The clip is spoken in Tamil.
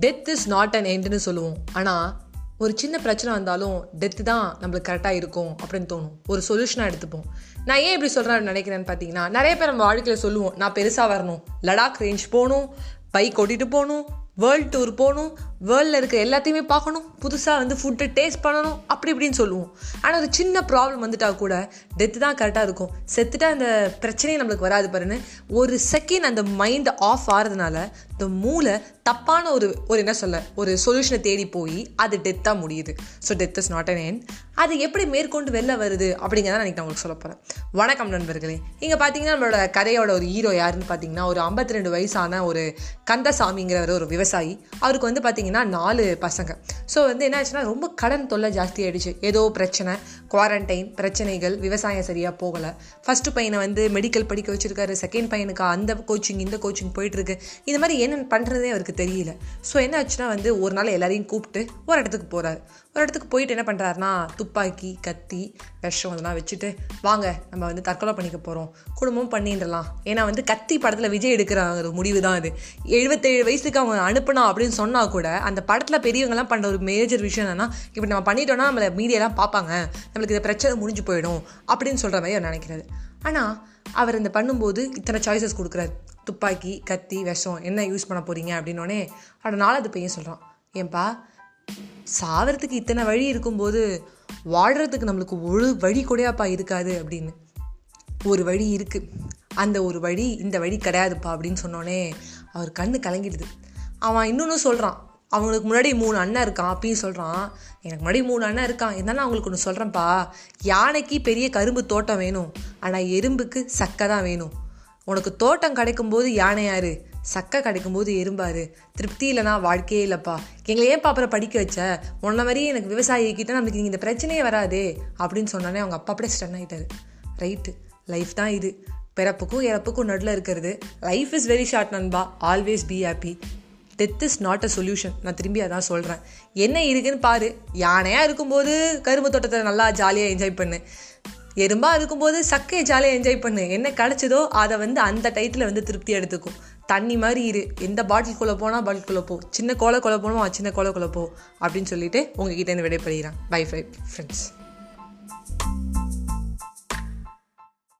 டெத் இஸ் நாட் அன் எண்டுன்னு சொல்லுவோம். ஆனால் ஒரு சின்ன பிரச்சனை வந்தாலும் டெத்து தான் நம்மளுக்கு கரெக்டாக இருக்கும் அப்படின்னு தோணும். ஒரு சொல்யூஷனாக எடுத்துப்போம். நான் ஏன் இப்படி சொல்கிறேன் நினைக்கிறேன்னு பார்த்தீங்கன்னா நிறைய பேர் நம்ம வாழ்க்கையில் சொல்லுவோம் நான் பெருசாக வரணும். லடாக் ரேஞ்ச் போகணும் பைக் ஓட்டிகிட்டு போகணும் வேர்ல்டு டூர் போகணும் வேர்ல்டில் இருக்க எல்லாத்தையுமே பார்க்கணும் புதுசாக வந்து ஃபுட்டு டேஸ்ட் பண்ணணும் அப்படி இப்படின்னு சொல்லுவோம். ஆனால் ஒரு சின்ன ப்ராப்ளம் வந்துட்டா கூட டெத்து தான் கரெக்டாக இருக்கும். செத்துட்டா அந்த பிரச்சனையே நம்மளுக்கு வராது பாருன்னு ஒரு செகண்ட் அந்த மைண்ட் ஆஃப் ஆகிறதுனால இந்த மூளை தப்பான ஒரு ஒரு என்ன சொல்ல ஒரு சொல்யூஷனை தேடி போய் அது டெத்தாக முடியுது. So death is not an end அது எப்படி மேற்கொண்டு வெளில வருது அப்படிங்கிறத நான் நான் உங்களுக்கு சொல்ல போகிறேன் வணக்கம் நண்பர்களே. இங்கே பார்த்தீங்கன்னா நம்மளோட கதையோட ஒரு ஹீரோ யாருன்னு பார்த்தீங்கன்னா ஒரு ஐம்பத்தி ரெண்டு வயசான ஒரு கந்தசாமிங்கிறவர் ஒரு விவசாயி. அவருக்கு வந்து பார்த்தீங்கன்னா நாலு பசங்க. ஸோ வந்து என்ன ஆச்சுன்னா ரொம்ப கடன் தொல்லை ஜாஸ்தி ஆயிடுச்சு. ஏதோ பிரச்சனை குவாரண்டைன் பிரச்சனைகள் விவசாயம் சரியாக போகலை. ஃபஸ்ட்டு பையனை வந்து மெடிக்கல் படிக்க வச்சுருக்காரு. செகண்ட் பையனுக்கு அந்த கோச்சிங் இந்த கோச்சிங் போயிட்டுருக்கு. இந்த மாதிரி என்ன பண்ணுறதே அவருக்கு தெரியல. ஸோ என்ன ஆச்சுன்னா வந்து ஒரு நாள் எல்லாரையும் கூப்பிட்டு ஒரு இடத்துக்கு போகிறாரு ஒரு இடத்துக்கு போயிட்டு என்ன பண்ணுறாருனா துப்பாக்கி கத்தி விஷம் இதெல்லாம் வச்சுட்டு வாங்க நம்ம வந்து தற்கொலை பண்ணிக்க போகிறோம் குடும்பம் பண்ணிடலாம். ஏன்னா வந்து கத்தி படத்தில் விஜய் எடுக்கிற ஒரு முடிவு தான் அது எழுபத்தேழு வயசுக்கு அவங்க அனுப்பினா அப்படின்னு சொன்னால் கூட அந்த படத்தில் பெரியவங்கலாம் பண்ணுற ஒரு மேஜர் விஷயம் என்னன்னா இப்படி நம்ம பண்ணிட்டோம்னா நம்மளை மீடியாலாம் பார்ப்பாங்க. நம்மளுக்கு இந்த பிரச்சனை முடிஞ்சு போயிடும் அப்படின்னு சொல்கிற மாதிரி அவர் நினைக்கிறாரு. ஆனால் அவர் இந்த பண்ணும்போது இத்தனை சாய்ஸஸ் கொடுக்குறாரு. துப்பாக்கி கத்தி விஷம் என்ன யூஸ் பண்ண போகிறீங்க அப்படின்னோடனே அவனோட அது பையன் சொல்கிறான் ஏன்பா சாவறதுக்கு இத்தனை வழி இருக்கும்போது வாழ்கிறதுக்கு நம்மளுக்கு ஒரு வழி கூடயாப்பா இருக்காது அப்படின்னு. ஒரு வழி இருக்குது அந்த ஒரு வழி இந்த வழி கிடையாதுப்பா அப்படின்னு சொன்னோடனே அவர் கண்ணு கலங்கிடுது. அவன் இன்னொன்று சொல்கிறான் அவங்களுக்கு முன்னாடி மூணு அண்ணன் இருக்கான் அப்படின்னு சொல்கிறான் எனக்கு முன்னாடி மூணு அண்ணன் இருக்கான். இருந்தாலும் அவங்களுக்கு ஒன்று சொல்கிறேன்ப்பா யானைக்கு பெரிய கரும்பு தோட்டம் வேணும். ஆனால் எறும்புக்கு சக்கை தான் வேணும். உனக்கு தோட்டம் கிடைக்கும்போது யானை யாரு? சக்கை கிடைக்கும்போது எறும்பாரு. திருப்தி இல்லைனா வாழ்க்கையே இல்லைப்பா. எங்களை ஏன் அப்புறம் படிக்க வச்ச? உன்ன மாதிரி எனக்கு விவசாயிக்கிட்ட நம்மளுக்கு நீங்கள் இந்த பிரச்சனையே வராதே அப்படின்னு சொன்னோன்னே அவங்க அப்பா அப்படியே ஸ்டன் ஆகிட்டாரு ரைட்டு லைஃப் தான் இது. பிறப்புக்கும் இறப்புக்கும் நடுவில் இருக்கிறது. லைஃப் இஸ் வெரி ஷார்ட் நண்பா. Always be happy death is not a solution நான் திரும்பி அதான் சொல்கிறேன் என்ன இருக்குன்னு பாரு. யானையாக இருக்கும்போது கரும்பு தோட்டத்தை நல்லா ஜாலியாக என்ஜாய் பண்ணு. எறும்பாக இருக்கும்போது சக்கையை ஜாலியாக என்ஜாய் பண்ணு. என்ன கிடச்சதோ அதை வந்து அந்த டைத்தில் வந்து திருப்தி எடுத்துக்கும். தண்ணி மாதிரி இரு. எந்த பாட்டில்குள்ளே போனால் பாட்டில்குள்ளே போ. சின்ன கோலை கொலை சின்ன கோலை கொலை போ. அப்படின்னு சொல்லிட்டு உங்ககிட்ட இருந்து விடைபெறுகிறேன். By pi friends